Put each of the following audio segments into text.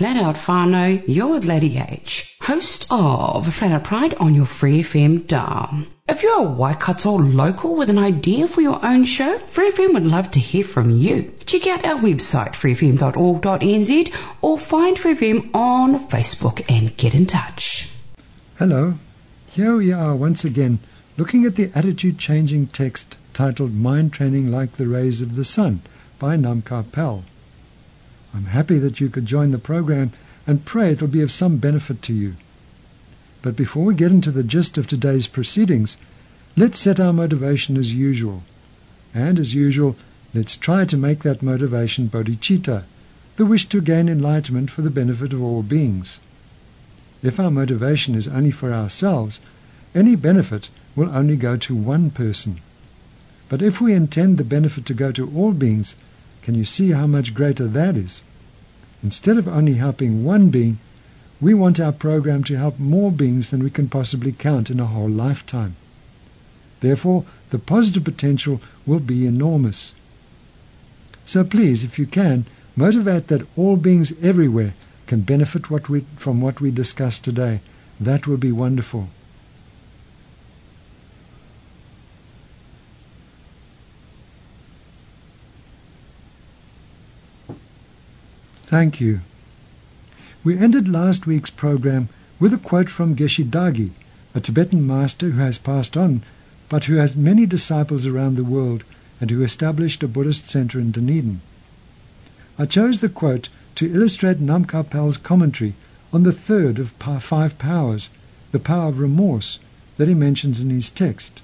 Flat Out Whānau, you're Lady H, host of Flat Out Pride on your Free FM dial. If you're a Waikato local with an idea for your own show, Free FM would love to hear from you. Check out our website, freefm.org.nz, or find Free FM on Facebook and get in touch. Hello, here we are once again looking at the attitude changing text titled Mind Training Like the Rays of the Sun by Namkha Pel. I'm happy that you could join the program and pray it'll be of some benefit to you. But before we get into the gist of today's proceedings, let's set our motivation as usual. And as usual, let's try to make that motivation bodhicitta, the wish to gain enlightenment for the benefit of all beings. If our motivation is only for ourselves, any benefit will only go to one person. But if we intend the benefit to go to all beings, can you see how much greater that is? Instead of only helping one being, we want our program to help more beings than we can possibly count in a whole lifetime. Therefore, the positive potential will be enormous. So please, if you can, motivate that all beings everywhere can benefit what we, from what we discussed today. That will be wonderful. Thank you. We ended last week's program with a quote from Geshe Dhargyey, a Tibetan master who has passed on, but who has many disciples around the world and who established a Buddhist center in Dunedin. I chose the quote to illustrate Namkha Pel's commentary on the third of five powers, the power of remorse, that he mentions in his text.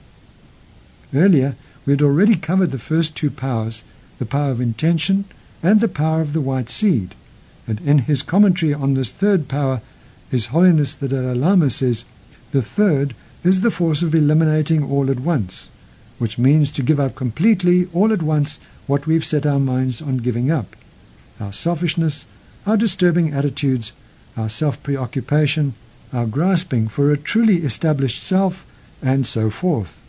Earlier, we had already covered the first two powers, the power of intention and the power of the white seed. And in his commentary on this third power, His Holiness the Dalai Lama says, the third is the force of eliminating all at once, which means to give up completely, all at once, what we've set our minds on giving up our selfishness, our disturbing attitudes, our self preoccupation, our grasping for a truly established self, and so forth.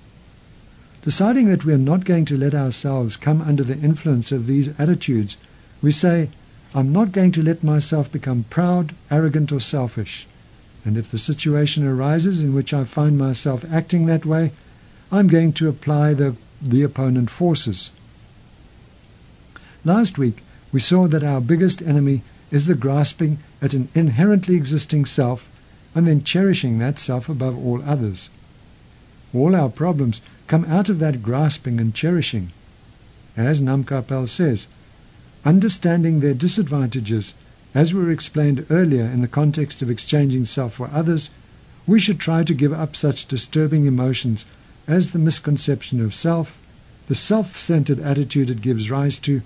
Deciding that we are not going to let ourselves come under the influence of these attitudes, we say, I'm not going to let myself become proud, arrogant, or selfish. And if the situation arises in which I find myself acting that way, I'm going to apply the, the opponent forces. Last week, we saw that our biggest enemy is the grasping at an inherently existing self and then cherishing that self above all others. All our problems come out of that grasping and cherishing. As Namkha Pel says, understanding their disadvantages, as were explained earlier in the context of exchanging self for others, we should try to give up such disturbing emotions as the misconception of self, the self centered attitude it gives rise to,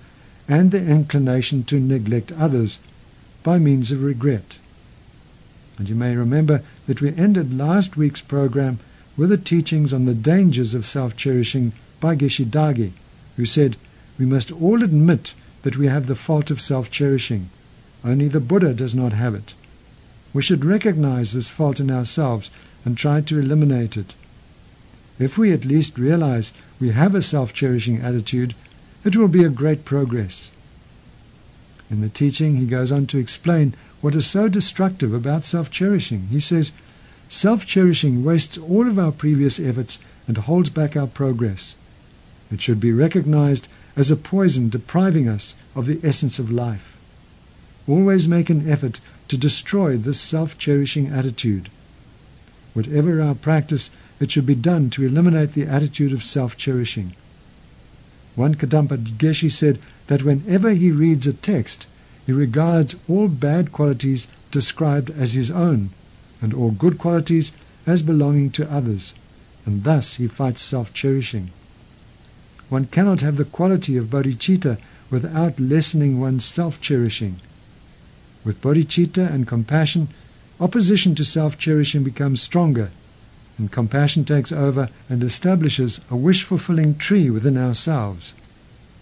and the inclination to neglect others by means of regret. And you may remember that we ended last week's program with the teachings on the dangers of self cherishing by Geshe Dhargyey, who said, We must all admit that we have the fault of self cherishing. Only the Buddha does not have it. We should recognize this fault in ourselves and try to eliminate it. If we at least realize we have a self cherishing attitude, it will be a great progress. In the teaching, he goes on to explain what is so destructive about self cherishing. He says, Self cherishing wastes all of our previous efforts and holds back our progress. It should be recognized as a poison depriving us of the essence of life. Always make an effort to destroy this self cherishing attitude. Whatever our practice, it should be done to eliminate the attitude of self cherishing. One Kadampa Geshe said that whenever he reads a text, he regards all bad qualities described as his own, and all good qualities as belonging to others, and thus he fights self cherishing. One cannot have the quality of bodhicitta without lessening one's self cherishing. With bodhicitta and compassion, opposition to self cherishing becomes stronger, and compassion takes over and establishes a wish fulfilling tree within ourselves.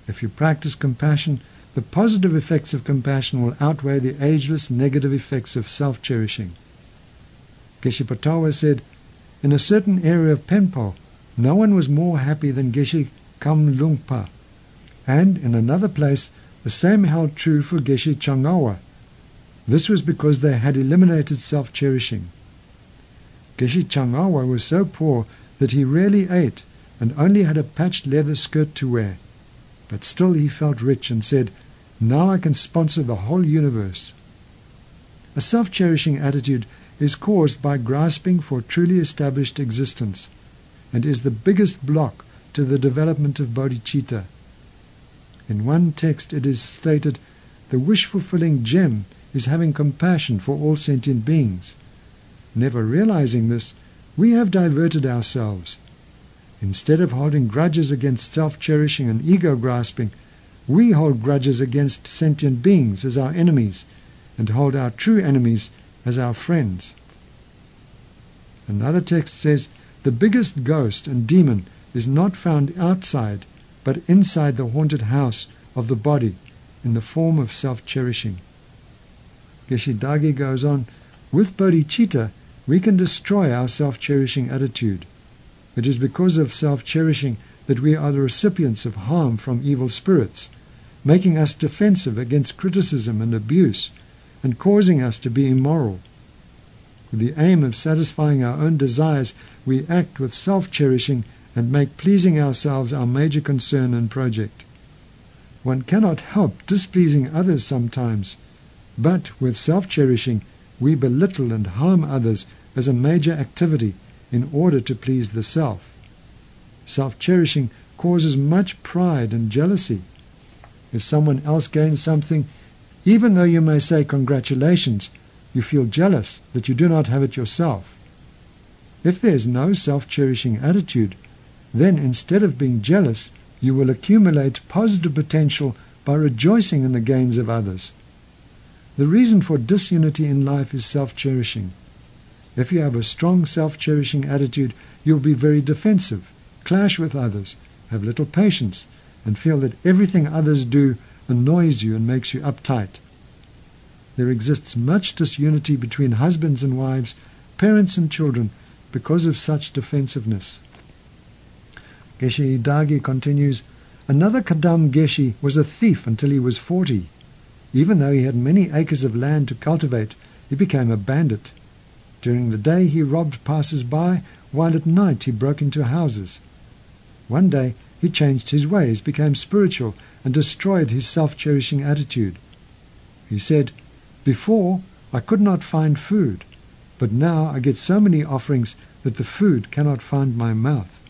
If you practice compassion, the positive effects of compassion will outweigh the ageless negative effects of self-cherishing. Geshe Potowa said, in a certain area of Phenpo, no one was more happy than Geshe Kamlungpa. And in another place, the same held true for Geshe Chengawa. This was because they had eliminated self-cherishing. Geshe Chengawa was so poor that he rarely ate and only had a patched leather skirt to wear. But still he felt rich and said, Now I can sponsor the whole universe. A self-cherishing attitude is caused by grasping for truly established existence and is the biggest block to the development of bodhicitta. In one text it is stated, the wish-fulfilling gem is having compassion for all sentient beings. Never realizing this, we have diverted ourselves. Instead of holding grudges against self-cherishing and ego-grasping, we hold grudges against sentient beings as our enemies and hold our true enemies as our friends. Another text says, the biggest ghost and demon is not found outside, but inside the haunted house of the body in the form of self-cherishing. Geshe Dhargyey goes on, with bodhicitta, we can destroy our self-cherishing attitude. It is because of self-cherishing that we are the recipients of harm from evil spirits, making us defensive against criticism and abuse, and causing us to be immoral. With the aim of satisfying our own desires, we act with self-cherishing and make pleasing ourselves our major concern and project. One cannot help displeasing others sometimes, but with self-cherishing, we belittle and harm others as a major activity in order to please the self. Self-cherishing causes much pride and jealousy. If someone else gains something, even though you may say congratulations, you feel jealous that you do not have it yourself. If there is no self-cherishing attitude, then instead of being jealous, you will accumulate positive potential by rejoicing in the gains of others. The reason for disunity in life is self-cherishing. If you have a strong self-cherishing attitude, you'll be very defensive, clash with others, have little patience, and feel that everything others do annoys you and makes you uptight. There exists much disunity between husbands and wives, parents and children, because of such defensiveness. Geshe Dhargyey continues, Another Kadam Geshe was a thief until he was forty. Even though he had many acres of land to cultivate, he became a bandit. During the day he robbed passers-by, while at night he broke into houses. One day he changed his ways, became spiritual, and destroyed his self-cherishing attitude. He said, Before I could not find food, but now I get so many offerings that the food cannot find my mouth.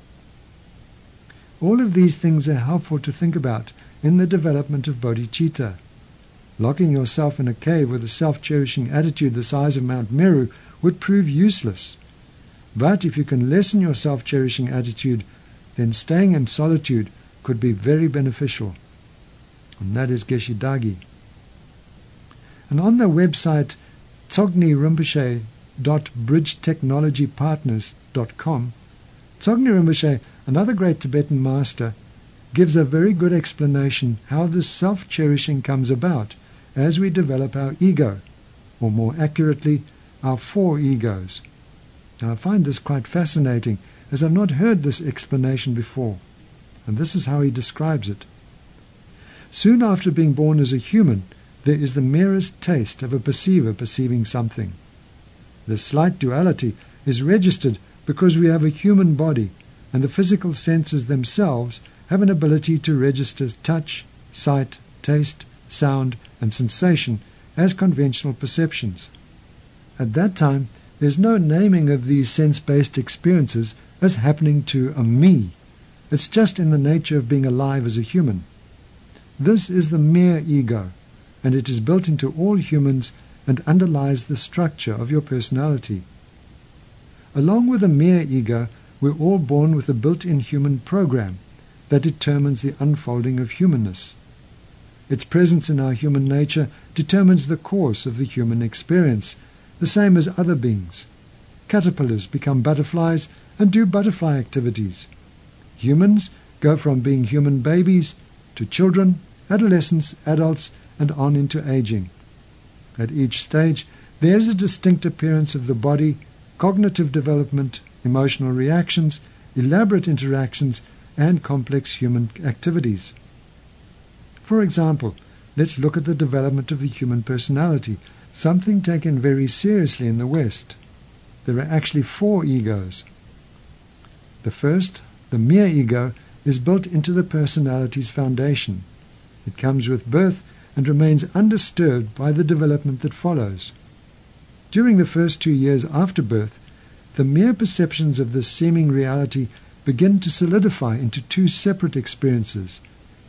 All of these things are helpful to think about in the development of bodhicitta. Locking yourself in a cave with a self-cherishing attitude the size of Mount Meru would prove useless. But if you can lessen your self-cherishing attitude, then staying in solitude could be very beneficial. And that is Geshe Dhargyey. And on the website Tsoknyi Rinpoche www.bridgetechnologypartners.com, Tsoknyi Rinpoche, another great Tibetan master, gives a very good explanation how this self-cherishing comes about as we develop our ego, or more accurately, our four egos. Now I find this quite fascinating, as I've not heard this explanation before, and this is how he describes it. Soon after being born as a human, there is the merest taste of a perceiver perceiving something. This slight duality is registered because we have a human body, and the physical senses themselves have an ability to register touch, sight, taste, sound, and sensation as conventional perceptions. At that time, there's no naming of these sense-based experiences as happening to a me. It's just in the nature of being alive as a human. This is the mere ego, and it is built into all humans and underlies the structure of your personality. Along with the mere ego, we're all born with a built-in human program that determines the unfolding of humanness. Its presence in our human nature determines the course of the human experience, the same as other beings. Caterpillars become butterflies and do butterfly activities. Humans go from being human babies to children adolescence, adults, and on into aging. At each stage, there is a distinct appearance of the body, cognitive development, emotional reactions, elaborate interactions, and complex human activities. For example, let's look at the development of the human personality, something taken very seriously in the West. There are actually four egos. The first, the mere ego, is built into the personality's foundation. It comes with birth and remains undisturbed by the development that follows. During the first two years after birth, the mere perceptions of this seeming reality begin to solidify into two separate experiences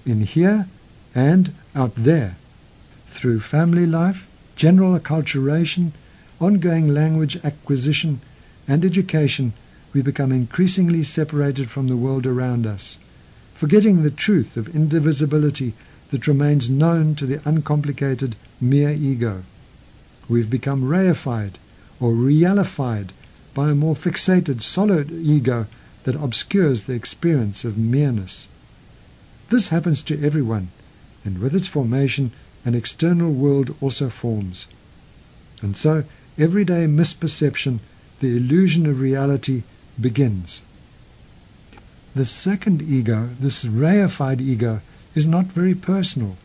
in here and out there. Through family life, general acculturation, ongoing language acquisition, and education, we become increasingly separated from the world around us, forgetting the truth of indivisibility that remains known to the uncomplicated mere ego. We've become reified or realified by a more fixated solid ego that obscures the experience of mereness. This happens to everyone, and with its formation, an external world also forms. And so, everyday misperception, the illusion of reality, begins. The second ego, this reified ego, is not very personal.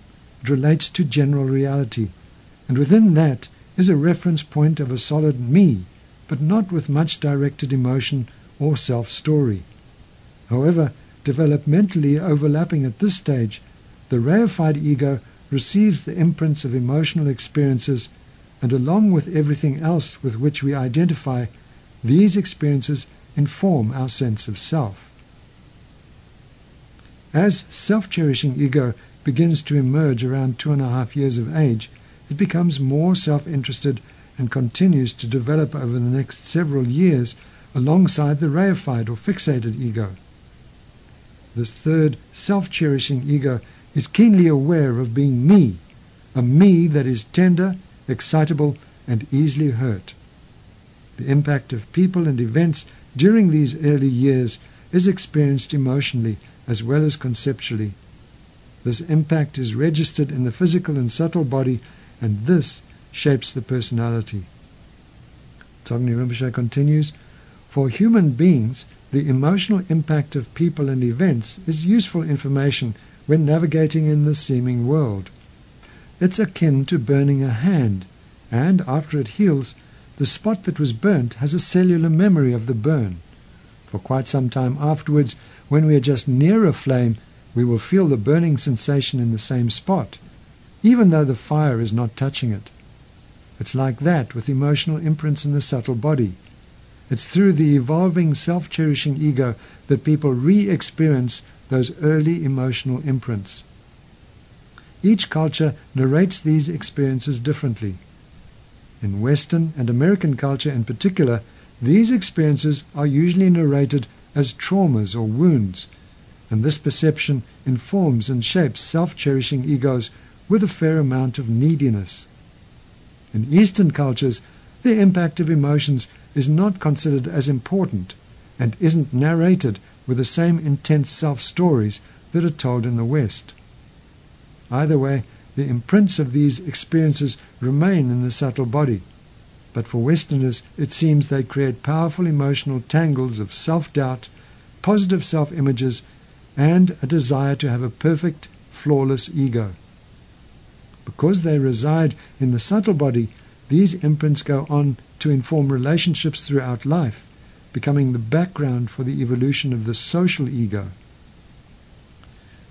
It relates to general reality, and within that is a reference point of a solid me, but not with much directed emotion or self story. However, developmentally overlapping at this stage, the reified ego receives the imprints of emotional experiences, and along with everything else with which we identify, these experiences inform our sense of self. As self cherishing ego begins to emerge around two and a half years of age, it becomes more self interested and continues to develop over the next several years alongside the reified or fixated ego. This third self cherishing ego is keenly aware of being me, a me that is tender, excitable, and easily hurt. The impact of people and events during these early years is experienced emotionally as well as conceptually. This impact is registered in the physical and subtle body, and this shapes the personality. Tsoknyi Rinpoche continues, For human beings, the emotional impact of people and events is useful information when navigating in the seeming world. It's akin to burning a hand, and after it heals, the spot that was burnt has a cellular memory of the burn. For quite some time afterwards, when we are just near a flame, we will feel the burning sensation in the same spot, even though the fire is not touching it. It's like that with emotional imprints in the subtle body. It's through the evolving self cherishing ego that people re experience those early emotional imprints. Each culture narrates these experiences differently. In Western and American culture in particular, these experiences are usually narrated as traumas or wounds, and this perception informs and shapes self cherishing egos with a fair amount of neediness. In Eastern cultures, the impact of emotions is not considered as important and isn't narrated with the same intense self stories that are told in the West. Either way, the imprints of these experiences remain in the subtle body. But for Westerners, it seems they create powerful emotional tangles of self doubt, positive self images, and a desire to have a perfect, flawless ego. Because they reside in the subtle body, these imprints go on to inform relationships throughout life becoming the background for the evolution of the social ego.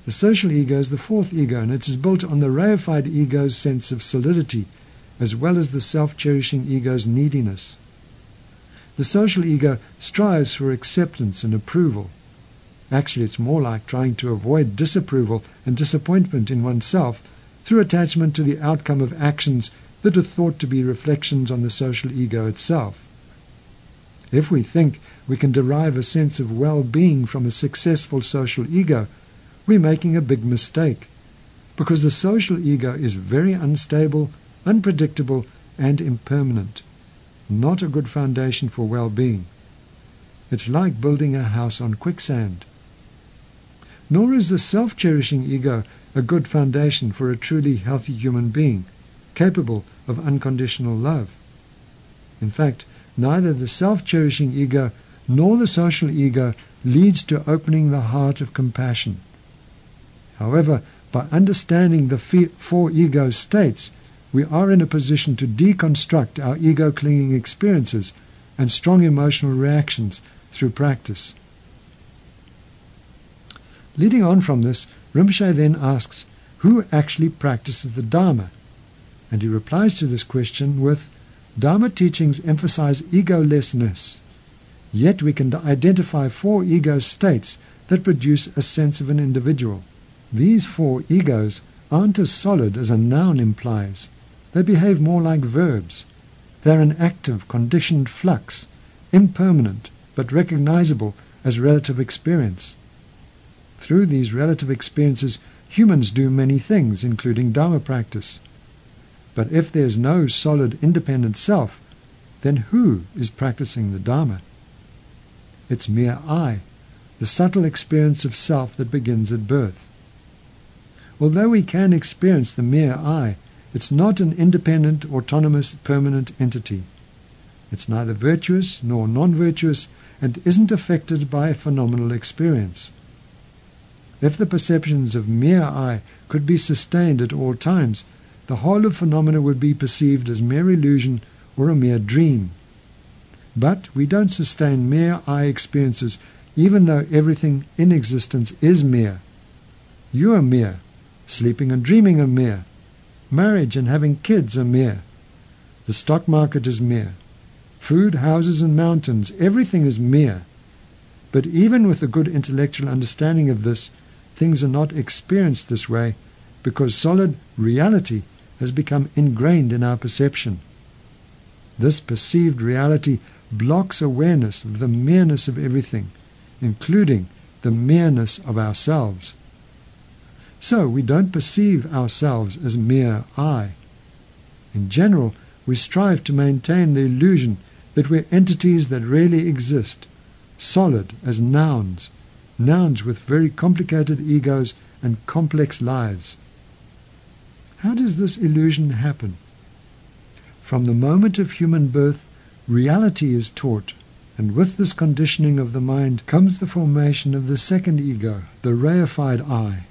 The social ego is the fourth ego, and it is built on the reified ego's sense of solidity, as well as the self cherishing ego's neediness. The social ego strives for acceptance and approval. Actually, it's more like trying to avoid disapproval and disappointment in oneself through attachment to the outcome of actions that are thought to be reflections on the social ego itself. If we think we can derive a sense of well being from a successful social ego, we're making a big mistake. Because the social ego is very unstable, unpredictable, and impermanent. Not a good foundation for well being. It's like building a house on quicksand. Nor is the self cherishing ego a good foundation for a truly healthy human being, capable of unconditional love. In fact, neither the self-cherishing ego nor the social ego leads to opening the heart of compassion. However, by understanding the four ego states, we are in a position to deconstruct our ego clinging experiences and strong emotional reactions through practice. Leading on from this, Rinpoche then asks, who actually practices the Dharma? And he replies to this question with, Dharma teachings emphasize egolessness, yet we can identify four ego states that produce a sense of an individual. These four egos aren't as solid as a noun implies. They behave more like verbs. They're an active, conditioned flux, impermanent, but recognizable as relative experience. Through these relative experiences, humans do many things, including Dharma practice. But if there's no solid independent self, then who is practicing the Dharma? It's mere I, the subtle experience of self that begins at birth. Although we can experience the mere I, it's not an independent, autonomous, permanent entity. It's neither virtuous nor non-virtuous and isn't affected by phenomenal experience. If the perceptions of mere I could be sustained at all times, the whole of phenomena would be perceived as mere illusion or a mere dream. But we don't sustain mere I experiences even though everything in existence is mere. You are mere. Sleeping and dreaming are mere. Marriage and having kids are mere. The stock market is mere. Food, houses, and mountains, everything is mere. But even with a good intellectual understanding of this, things are not experienced this way because solid reality has become ingrained in our perception. This perceived reality blocks awareness of the mereness of everything, including the mereness of ourselves. So we don't perceive ourselves as mere I. In general, we strive to maintain the illusion that we're entities that really exist, solid as nouns, nouns with very complicated egos and complex lives. How does this illusion happen? From the moment of human birth, reality is taught, and with this conditioning of the mind comes the formation of the second ego, the reified I.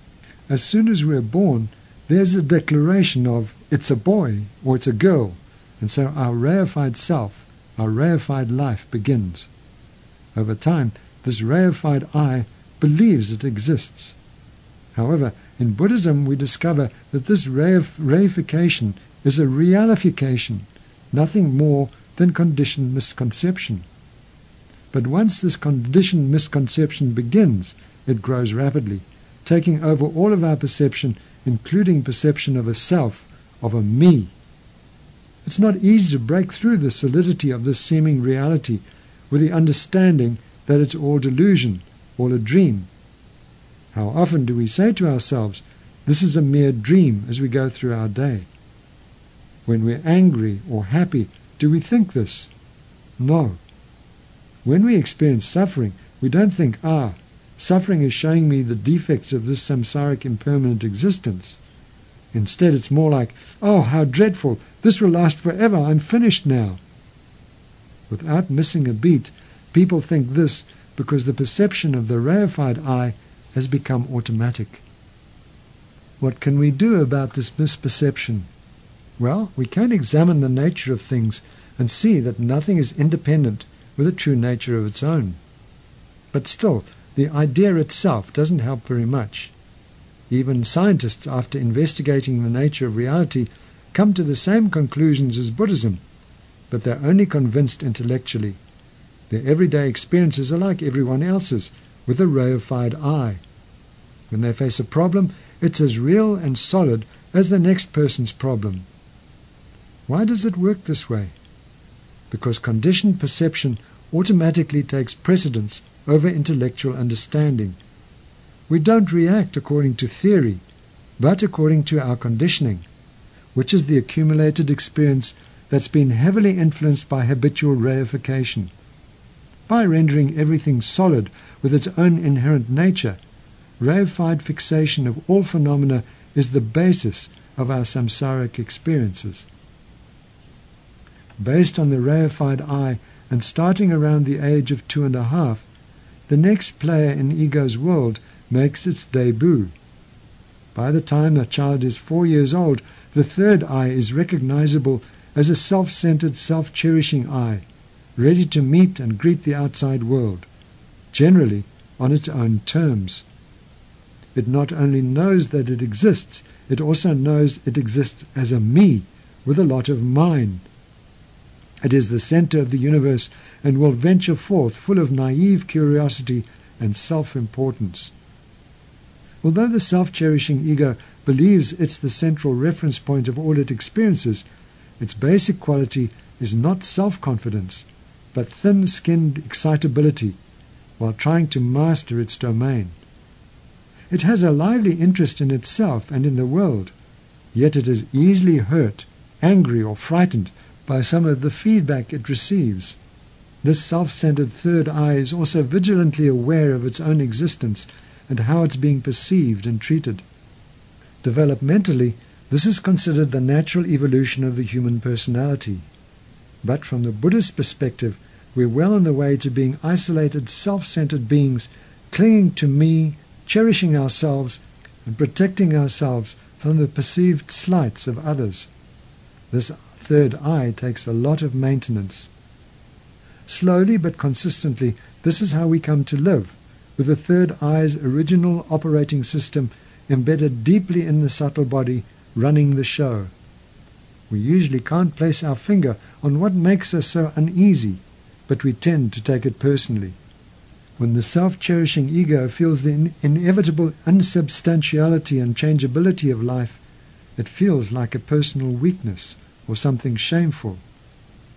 As soon as we're born, there's a declaration of it's a boy or it's a girl, and so our reified self, our reified life begins. Over time, this reified I believes it exists. However, in Buddhism we discover that this reification is a realification, nothing more than conditioned misconception. But once this conditioned misconception begins, it grows rapidly, taking over all of our perception, including perception of a self, of a me. It's not easy to break through the solidity of this seeming reality with the understanding that it's all delusion, all a dream. How often do we say to ourselves, this is a mere dream as we go through our day? When we're angry or happy, do we think this? No. When we experience suffering, we don't think, ah, suffering is showing me the defects of this samsaric impermanent existence. Instead, it's more like, oh, how dreadful, this will last forever, I'm finished now. Without missing a beat, people think this because the perception of the reified I has become automatic. What can we do about this misperception? Well, we can examine the nature of things and see that nothing is independent with a true nature of its own. But still, the idea itself doesn't help very much. Even scientists, after investigating the nature of reality, come to the same conclusions as Buddhism, but they're only convinced intellectually. Their everyday experiences are like everyone else's, with a reified I. When they face a problem, it's as real and solid as the next person's problem. Why does it work this way? Because conditioned perception automatically takes precedence over intellectual understanding. We don't react according to theory, but according to our conditioning, which is the accumulated experience that's been heavily influenced by habitual reification by rendering everything solid with its own inherent nature, reified fixation of all phenomena is the basis of our samsaric experiences. Based on the reified I and starting around the age of two and a half, the next player in ego's world makes its debut. By the time a child is four years old, the third I is recognizable as a self-centered, self-cherishing I, ready to meet and greet the outside world, generally on its own terms. It not only knows that it exists, it also knows it exists as a me with a lot of mine. It is the center of the universe and will venture forth full of naive curiosity and self-importance. Although the self-cherishing ego believes it's the central reference point of all it experiences, its basic quality is not self-confidence, but thin-skinned excitability while trying to master its domain. It has a lively interest in itself and in the world, yet it is easily hurt, angry, or frightened by some of the feedback it receives. This self-centered third I is also vigilantly aware of its own existence and how it's being perceived and treated. Developmentally, this is considered the natural evolution of the human personality. But from the Buddhist perspective, we're well on the way to being isolated, self-centered beings, clinging to me, cherishing ourselves, and protecting ourselves from the perceived slights of others. This third I takes a lot of maintenance. Slowly but consistently, this is how we come to live, with the third I's original operating system embedded deeply in the subtle body, running the show. We usually can't place our finger on what makes us so uneasy, but we tend to take it personally. When the self-cherishing ego feels the in- inevitable unsubstantiality and changeability of life, it feels like a personal weakness or something shameful.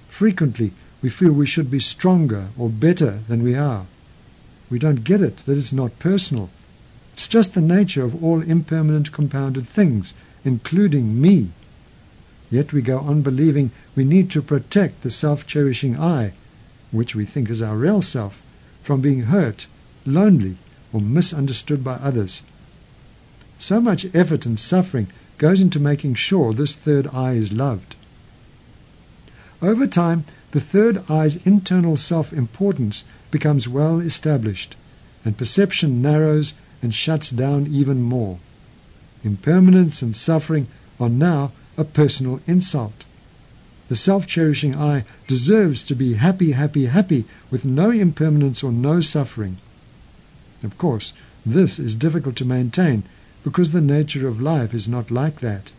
Frequently, we feel we should be stronger or better than we are. We don't get it that it's not personal. It's just the nature of all impermanent compounded things, including me. Yet we go on believing we need to protect the self-cherishing I, which we think is our real self, from being hurt, lonely, or misunderstood by others. So much effort and suffering goes into making sure this third I is loved. Over time, the third I's internal self-importance becomes well established, and perception narrows and shuts down even more. Impermanence and suffering are now a personal insult. The self-cherishing I deserves to be happy, happy, happy, with no impermanence or no suffering. Of course, this is difficult to maintain because the nature of life is not like that.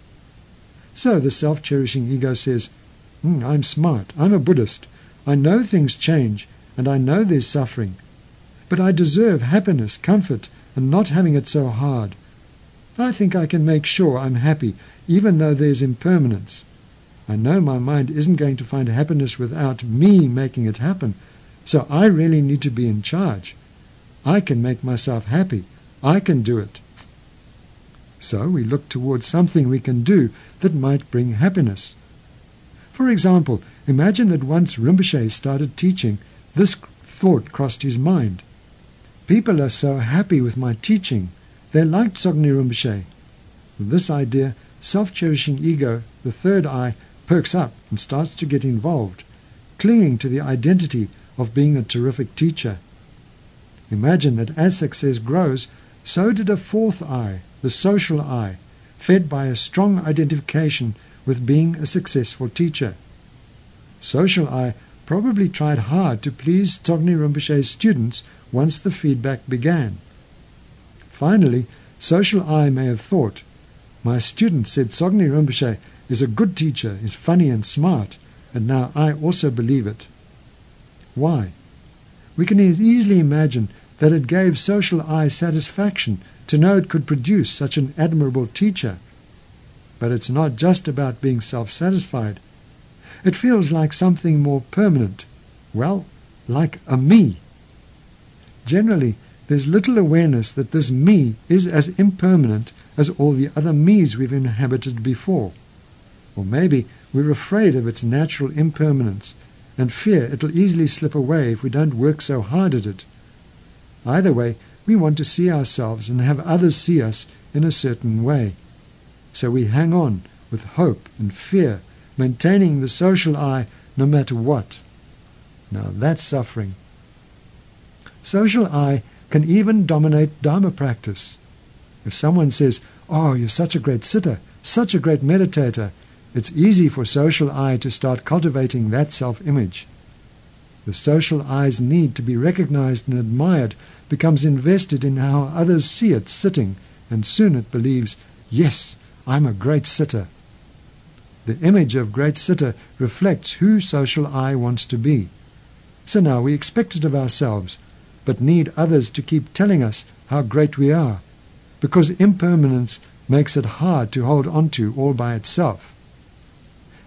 So the self-cherishing ego says, mm, I'm smart, I'm a Buddhist, I know things change, and I know there's suffering. But I deserve happiness, comfort, and not having it so hard. I think I can make sure I'm happy, even though there's impermanence. I know my mind isn't going to find happiness without me making it happen, so I really need to be in charge. I can make myself happy. I can do it. So we look towards something we can do that might bring happiness. For example, imagine that once Rinpoche started teaching, this thought crossed his mind. People are so happy with my teaching. They liked Tsoknyi Rinpoche. With this idea, self-cherishing ego, the third I, perks up and starts to get involved, clinging to the identity of being a terrific teacher. Imagine that as success grows, so did a fourth I, the social I, fed by a strong identification with being a successful teacher. Social I probably tried hard to please Tsoknyi Rinpoche's students once the feedback began. Finally, social I may have thought, my student said Tsoknyi Rinpoche is a good teacher, is funny and smart, and now I also believe it. Why? We can easily imagine that it gave social I satisfaction to know it could produce such an admirable teacher. But it's not just about being self-satisfied. It feels like something more permanent. Well, like a me. Generally, there's little awareness that this me is as impermanent as all the other me's we've inhabited before. Or maybe we're afraid of its natural impermanence and fear it'll easily slip away if we don't work so hard at it. Either way, we want to see ourselves and have others see us in a certain way. So we hang on with hope and fear, maintaining the social I no matter what. Now that's suffering. Social I can even dominate Dharma practice. If someone says, Oh, you're such a great sitter, such a great meditator, it's easy for social I to start cultivating that self image. The social I's need to be recognized and admired becomes invested in how others see it sitting, and soon it believes, Yes, I'm a great sitter. The image of great sitter reflects who social I wants to be. So now we expect it of ourselves, but need others to keep telling us how great we are, because impermanence makes it hard to hold on to all by itself.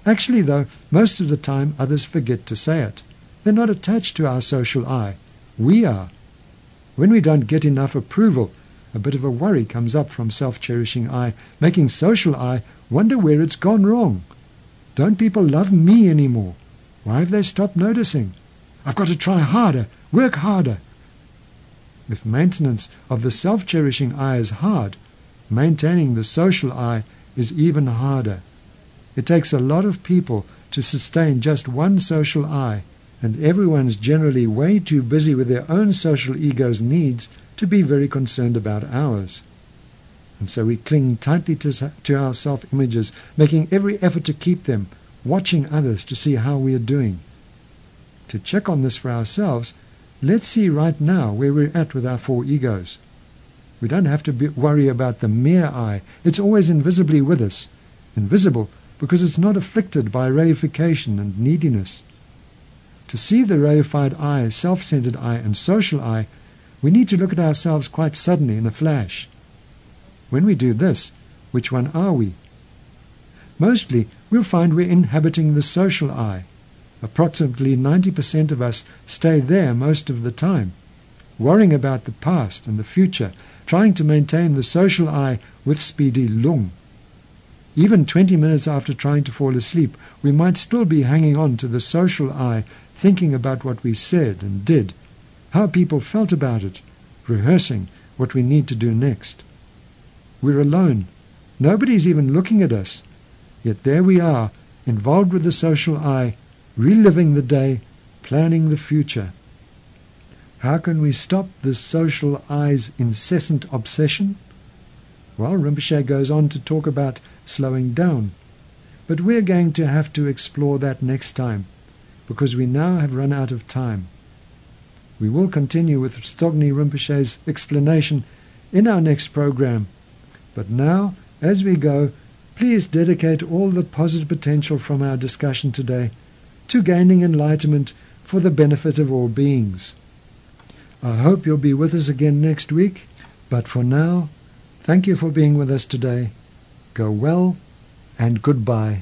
Actually, though, most of the time others forget to say it. They're not attached to our social I. We are. When we don't get enough approval, a bit of a worry comes up from self-cherishing I, making social I wonder where it's gone wrong. Don't people love me anymore? Why have they stopped noticing? I've got to try harder, work harder. If maintenance of the self-cherishing I is hard, maintaining the social I is even harder. It takes a lot of people to sustain just one social I, and everyone's generally way too busy with their own social ego's needs to be very concerned about ours. And so we cling tightly to, to our self images, making every effort to keep them, watching others to see how we are doing. To check on this for ourselves, let's see right now where we're at with our four egos. We don't have to be, worry about the mere I, it's always invisibly with us. Invisible because it's not afflicted by reification and neediness. To see the reified I, self centered I, and social I, we need to look at ourselves quite suddenly in a flash. When we do this, which one are we? Mostly, we'll find we're inhabiting the social I. Approximately 90% of us stay there most of the time, worrying about the past and the future, trying to maintain the social I with speedy lung. Even 20 minutes after trying to fall asleep, we might still be hanging on to the social I thinking about what we said and did, how people felt about it, rehearsing what we need to do next. We're alone. Nobody's even looking at us. Yet there we are, involved with the social I, reliving the day, planning the future. How can we stop this social I's incessant obsession? Well, Rinpoche goes on to talk about slowing down. But we're going to have to explore that next time because we now have run out of time. We will continue with Tsoknyi Rinpoche's explanation in our next program. But now, as we go, please dedicate all the positive potential from our discussion today to gaining enlightenment for the benefit of all beings. I hope you'll be with us again next week, but for now, thank you for being with us today. Go well and goodbye.